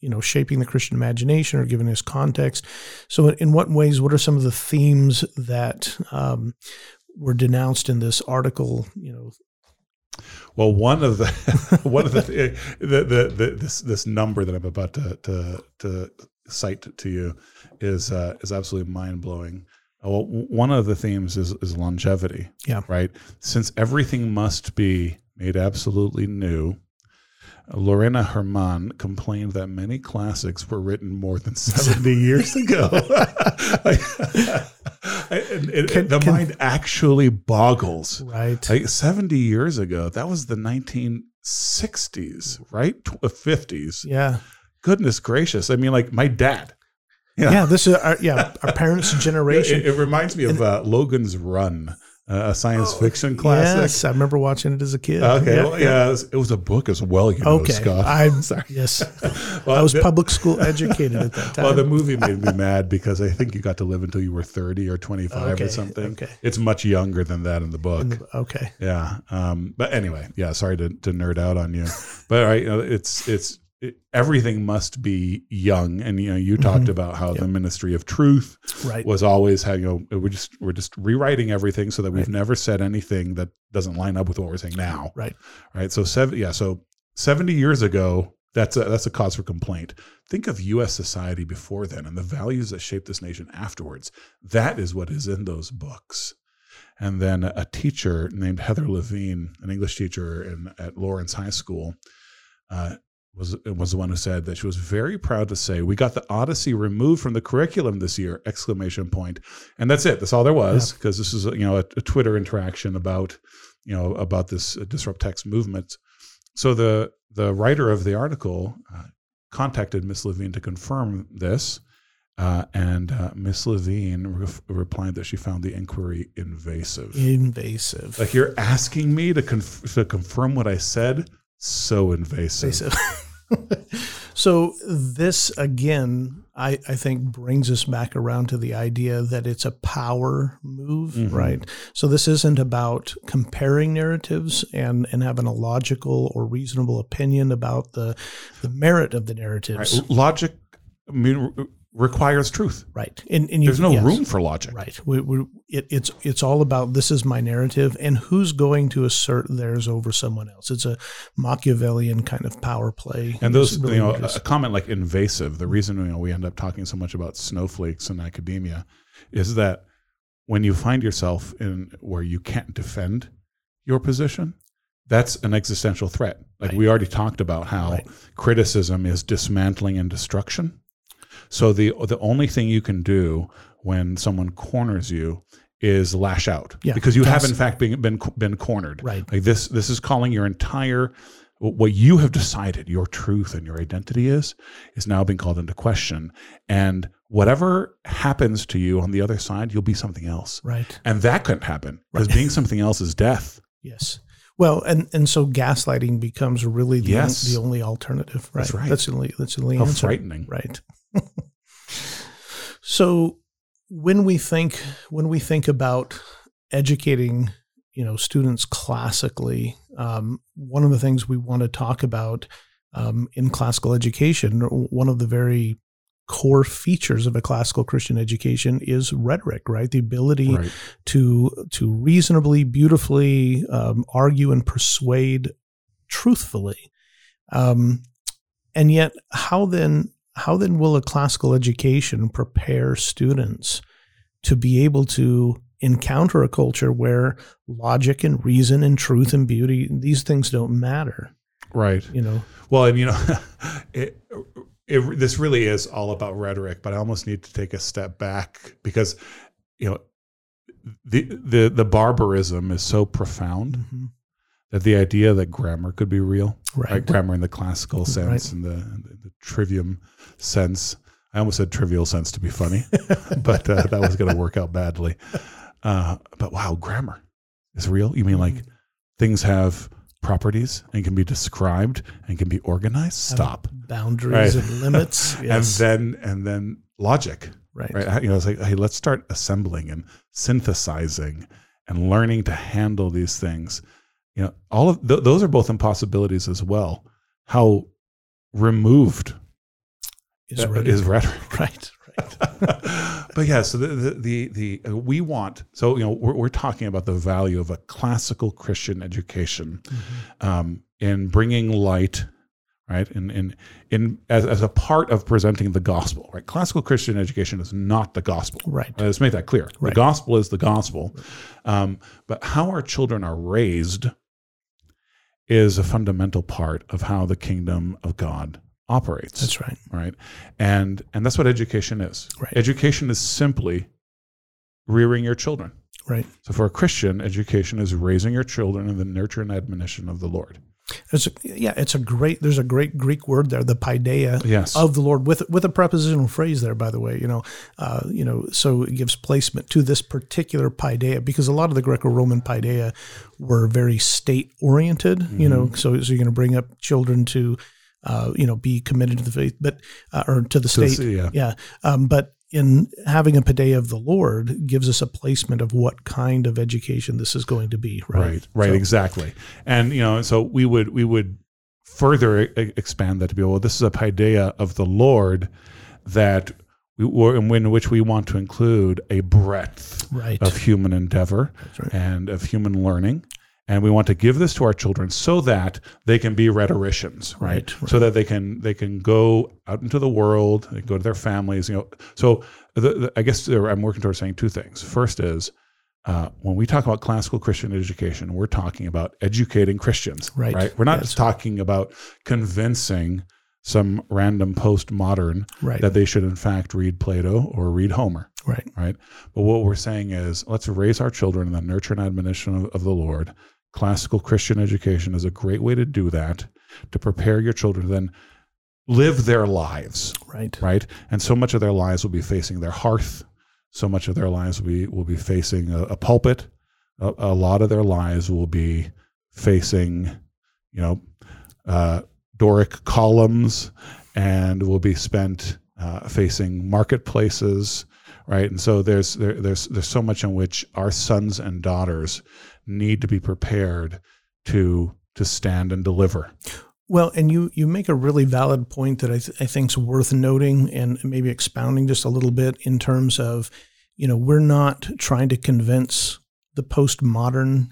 you know, shaping the Christian imagination or giving us context. So, in what ways? What are some of the themes that um, were denounced in this article? You know, Well, one of the [LAUGHS] one of the, the, the, the this this number that I'm about to to, to cite to you is uh, is absolutely mind blowing. Well, one of the themes is is longevity. Yeah. Right. Since everything must be made absolutely new, Lorena Germán complained that many classics were written more than [LAUGHS] 70 years ago. [LAUGHS] [LAUGHS] and it- Can- the can- mind actually boggles. right? Like 70 years ago, that was the 1960s, right? Tw- uh, 50s. yeah, Goodness gracious. I mean, like my dad. yeah. This is our, yeah our parents' [LAUGHS] generation. It, it reminds me of uh, Logan's Run, a science fiction classic. Oh, Yes, I remember watching it as a kid. Okay, Yeah, well, yeah, it was, it was a book as well, you know, Okay, Scott. I'm [LAUGHS] Sorry. Yes, [LAUGHS] Well, I was public school educated at that time. [LAUGHS] Well, the movie made me mad because I think you got to live until you were 30 or 25 Okay, or something. okay. It's much younger than that in the book. In the- okay, Yeah. Um, but anyway, yeah, sorry to, to nerd out on you, but right, you know, it's, it's, it, everything must be young. And, you know, you talked about how the ministry of truth right. was always how, you know, we're just, we're just rewriting everything so that we've never said anything that doesn't line up with what we're saying now. Right. Right. So seven, yeah. So 70 years ago, that's a, that's a cause for complaint. Think of U.S. society before then and the values that shaped this nation afterwards. That is what is in those books. And then a teacher named Heather Levine, an English teacher in, at Lawrence High School, uh, was was the one who said that she was very proud to say we got the Odyssey removed from the curriculum this year! Exclamation point. And that's it. That's all there was because this is you know a, a Twitter interaction about you know about this disrupt text movement. So the the writer of the article uh, contacted Miss Levine to confirm this, uh, and uh, Miss Levine re- replied that she found the inquiry invasive. Invasive. Like you're asking me to conf- to confirm what I said. So invasive. Invasive. [LAUGHS] so this again, I, I think brings us back around to the idea that it's a power move, Mhm. right? So this isn't about comparing narratives and, and having a logical or reasonable opinion about the the merit of the narratives. Right. Logic I mean, requires truth. Right. And, and you, There's no yes. room for logic. Right. We, we, it, it's it's all about this is my narrative and who's going to assert theirs over someone else. It's a Machiavellian kind of power play. And those, really you know, what it is. a comment like invasive. The reason you know we end up talking so much about snowflakes in academia is that when you find yourself in where you can't defend your position, that's an existential threat. Like Right. we already talked about how Right. criticism is dismantling and destruction. So the the only thing you can do when someone corners you is lash out Yeah, because you have in fact been been been cornered. Right. Like this this is calling your entire what you have decided your truth and your identity is is now being called into question and whatever happens to you on the other side you'll be something else Right. and that couldn't happen because being something else is death Yes. Well, and and so gaslighting becomes really the, Yes. the only alternative, right? That's right. That's the only that's the only how answer. frightening Right. So when we think when we think about educating you know students classically, um, one of the things we want to talk about um, in classical education, one of the very core features of a classical Christian education is rhetoric, right? The ability right. to to reasonably, beautifully um, argue and persuade truthfully. Um, and yet, how then how then will a classical education prepare students to be able to encounter a culture where logic and reason and truth and beauty these things don't matter? Right. You know. Well, and you know, [LAUGHS] it, it, this really is all about rhetoric, but I almost need to take a step back because, you know, the the the barbarism is so profound mm-hmm. That the idea that grammar could be real, right? right? Grammar in the classical sense right. and the, the, the trivium sense. I almost said trivial sense to be funny, [LAUGHS] but uh, that was going to work out badly. Uh, but wow, grammar is real. You mean like mm-hmm. things have properties and can be described and can be organized. Stop boundaries right. [LAUGHS] and limits, yes. and then and then logic. Right. right. You know, it's like, hey, let's start assembling and synthesizing and learning to handle these things. You know, all of th- those are both impossibilities as well. How removed is rhetoric. Is rhetoric. [LAUGHS] Right. [LAUGHS] but yeah, so the, the, the the we want so you know we're, we're talking about the value of a classical Christian education mm-hmm. um, in bringing light, right? In in in as, as a part of presenting the gospel, right? Classical Christian education is not the gospel, right? Let's make that clear. Right. The gospel is the gospel, um, but how our children are raised is a fundamental part of how the kingdom of God operates. That's right. Right. And and that's what education is. Right. Education is simply rearing your children. Right. So for a Christian, education is raising your children in the nurture and admonition of the Lord. It's a, yeah, it's a great. There's a great Greek word there, the paideia yes. of the Lord, with with a prepositional phrase there. By the way, you know, uh, you know, so it gives placement to this particular paideia because a lot of the Greco-Roman paideia were very state oriented. Mm-hmm. You know, so so you're going to bring up children to uh, you know, be committed to the faith, but uh, or to the state. To yeah. yeah. Um, but in having a paideia of the Lord gives us a placement of what kind of education this is going to be. Right. Right. right so, exactly. And you know, so we would we would further expand that to be well. This is a paideia of the Lord that we, were in which we want to include a breadth right. of human endeavor right. and of human learning and we want to give this to our children so that they can be rhetoricians right, right, right. so that they can they can go out into the world they go to their families you know so the, the, i guess i'm working towards saying two things first is uh, when we talk about classical Christian education, we're talking about educating Christians, right? right? We're not yes. just talking about convincing some random postmodern right. that they should in fact read Plato or read Homer, right? Right. But what we're saying is, let's raise our children in the nurture and admonition of, of the Lord, classical Christian education is a great way to do that, to prepare your children to then live their lives. Right. Right. And so much of their lives will be facing their hearth. So much of their lives will be, will be facing a, a pulpit. A, a, lot of their lives will be facing, you know, uh, Doric columns and will be spent uh, facing marketplaces, right? And so there's there, there's there's so much in which our sons and daughters need to be prepared to to stand and deliver. Well, and you you make a really valid point that I, th- I think is worth noting and maybe expounding just a little bit in terms of, you know, we're not trying to convince the postmodern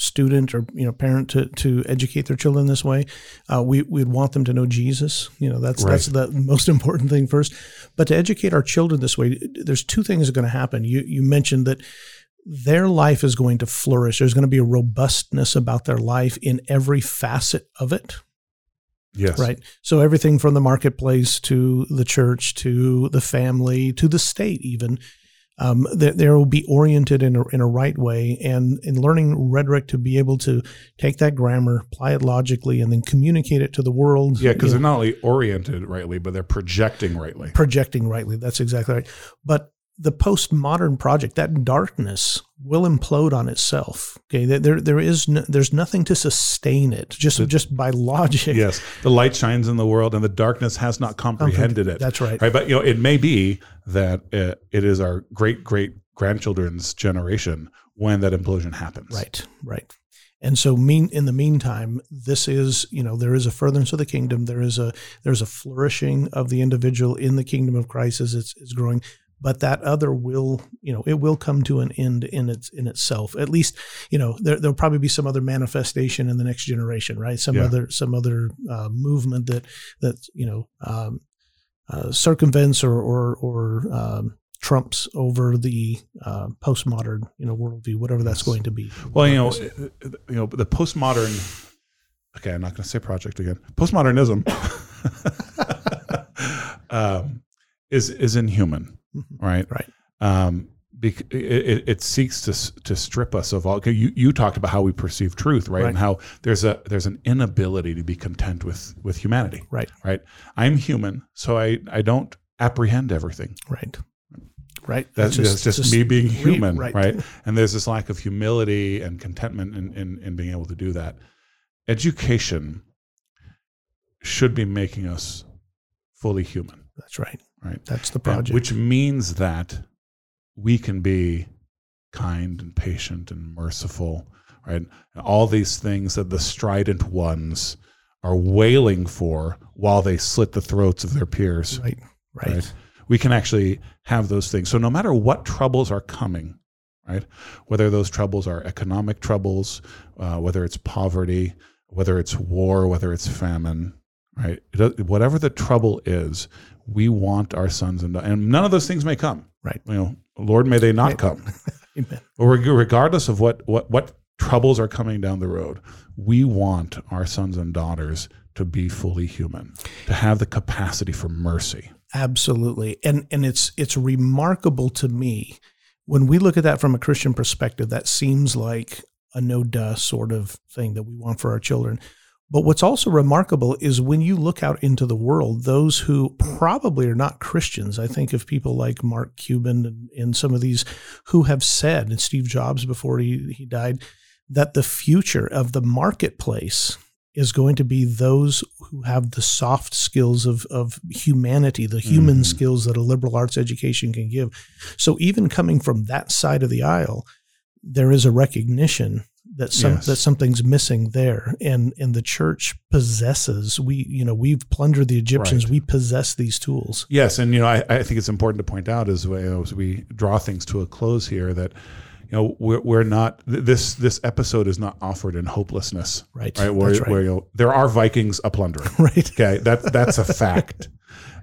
student or you know parent to to educate their children this way. Uh, we we'd want them to know Jesus. You know that's right. that's the most [LAUGHS] important thing first. But to educate our children this way, there's two things that are going to happen. You you mentioned that their life is going to flourish. There's going to be a robustness about their life in every facet of it. Yes. Right. So everything from the marketplace to the church to the family to the state, even, um, they, they will be oriented in a, in a right way. And in learning rhetoric to be able to take that grammar, apply it logically, and then communicate it to the world. Yeah, because they're not only oriented rightly, but they're projecting rightly. Projecting rightly. That's exactly right. But the postmodern project, that darkness will implode on itself. Okay, there there is no, there's nothing to sustain it just the, just by logic. Yes, the light shines in the world, and the darkness has not comprehended it. That's right. Right, but you know, it may be that uh, it is our great great grandchildren's generation when that implosion happens. Right, right. And so, mean in the meantime, this is you know there is a furtherance of the kingdom. There is a there's a flourishing of the individual in the kingdom of Christ as it's, it's growing. But that other will you know it will come to an end in its in itself. At least you know there there'll probably be some other manifestation in the next generation, right? Some Yeah. other some other uh, movement that that you know um, uh, circumvents or or, or um, trumps over the uh, postmodern you know worldview, whatever that's going to be. Well, you know, you know, the postmodern. Okay, I'm not going to say project again. Postmodernism [LAUGHS] um, is is inhuman, Mhm. [LAUGHS] right? Right. Um, bec- it, it, it seeks to to strip us of all. You you talked about how we perceive truth, right? Right. And how there's a there's an inability to be content with with humanity, Right. right? I'm human, so I I don't apprehend everything. Right. Right. That's just, just, me being re- human, right. right. And there's this lack of humility and contentment in, in, in being able to do that. Education should be making us fully human, That's right. Right? That's the And- project. which means that we can be kind and patient and merciful, right? And all these things that the strident ones are wailing for while they slit the throats of their peers right. Right. right? We can actually have those things. So no matter what troubles are coming, right? Whether those troubles are economic troubles, uh, whether it's poverty, whether it's war, whether it's famine, right? It whatever the trouble is, we want our sons and and none of those things may come. Right. You know, Lord, may they not Right. come. [LAUGHS] Amen. But regardless of what what what troubles are coming down the road, we want our sons and daughters to be fully human, to have the capacity for mercy. Absolutely. And and it's it's remarkable to me when we look at that from a Christian perspective, that seems like a no duh sort of thing that we want for our children. But what's also remarkable is when you look out into the world, those who probably are not Christians, I think of people like Mark Cuban and, and some of these who have said, and Steve Jobs before he, he died, that the future of the marketplace is going to be those who have the soft skills of, of humanity, the human Mhm. skills that a liberal arts education can give. So even coming from that side of the aisle, there is a recognition that some Yes. that something's missing there, and and the church possesses. We you know we've plundered the Egyptians. Right. We possess these tools. Yes, and you know, I, I think it's important to point out as we, as we draw things to a close here that you know we're, we're not this this episode is not offered in hopelessness, Right. right? Where, right. where you know, there are Vikings a plundering. [LAUGHS] Right. Okay, that that's a fact. [LAUGHS]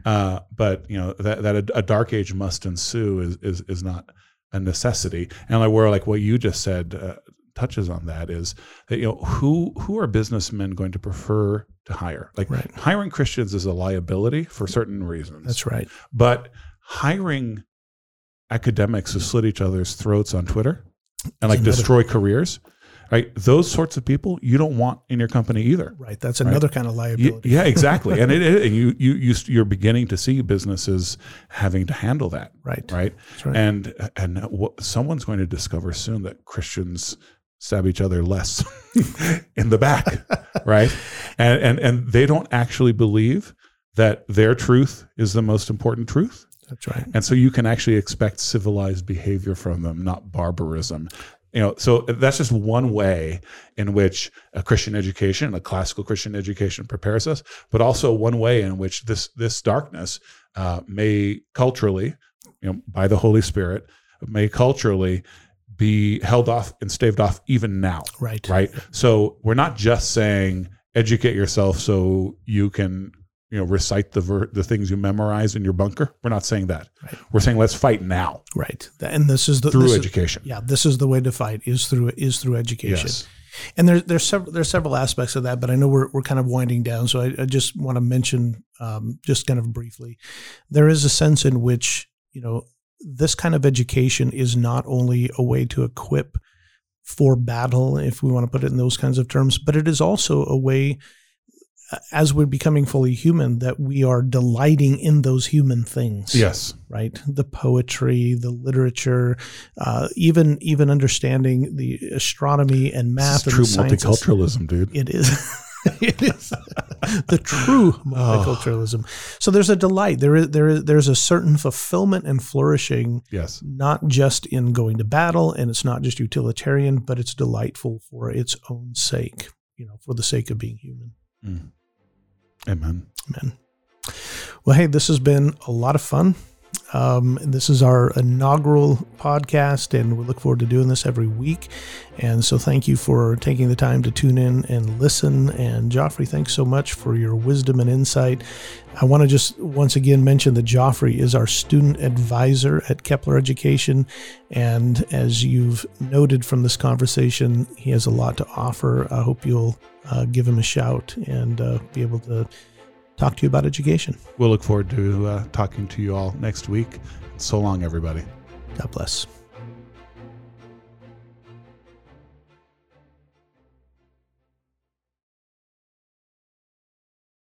Uh, but you know that that a, a dark age must ensue is is is not a necessity. And like where like what you just said uh, touches on that is that you know who who are businessmen going to prefer to hire? Like Right. hiring Christians is a liability for certain reasons. That's right. But hiring academics who slit each other's throats on Twitter and like destroy careers, right? Those sorts of people you don't want in your company either. Right. That's another kind of liability. yeah, exactly. and it, [LAUGHS] it you you you you're beginning to see businesses having to handle that, Right. right? That's right. And and what, someone's going to discover soon that Christians stab each other less [LAUGHS] in the back, [LAUGHS] right? And and and they don't actually believe that their truth is the most important truth. That's right. And so you can actually expect civilized behavior from them, not barbarism. You know, so that's just one way in which a Christian education, a classical Christian education, prepares us, but also one way in which this this darkness uh, may culturally, you know, by the Holy Spirit, may culturally be held off and staved off even now Right. right so we're not just saying educate yourself so you can you know recite the ver- the things you memorize in your bunker we're not saying that Right. we're saying let's fight now Right. And this is the through this is- education yeah, this is the way to fight is through is through education. yes And there's there's several there's several aspects of that, but I know we're we're kind of winding down, so I, I just want to mention um, just kind of briefly, there is a sense in which you know this kind of education is not only a way to equip for battle, if we want to put it in those kinds of terms, but it is also a way, uh, as we're becoming fully human, that we are delighting in those human things yes right? The poetry, the literature, uh, even even understanding the astronomy and this math is and true multiculturalism dude It is. [LAUGHS] [LAUGHS] it is the true multiculturalism. So there's a delight. There is there is there's a certain fulfillment and flourishing. Yes. Not just in going to battle, and it's not just utilitarian, but it's delightful for its own sake. You know, for the sake of being human. Mm. Amen. Amen. Well, hey, this has been a lot of fun. Um, this is our inaugural podcast, and we look forward to doing this every week. And so, thank you for taking the time to tune in and listen. And Joffre, thanks so much for your wisdom and insight. I want to just once again mention that Joffre is our student advisor at Kepler Education. And as you've noted from this conversation, he has a lot to offer. I hope you'll uh, give him a shout and uh, be able to talk to you about education. We'll look forward to uh, talking to you all next week. So long, everybody. God bless.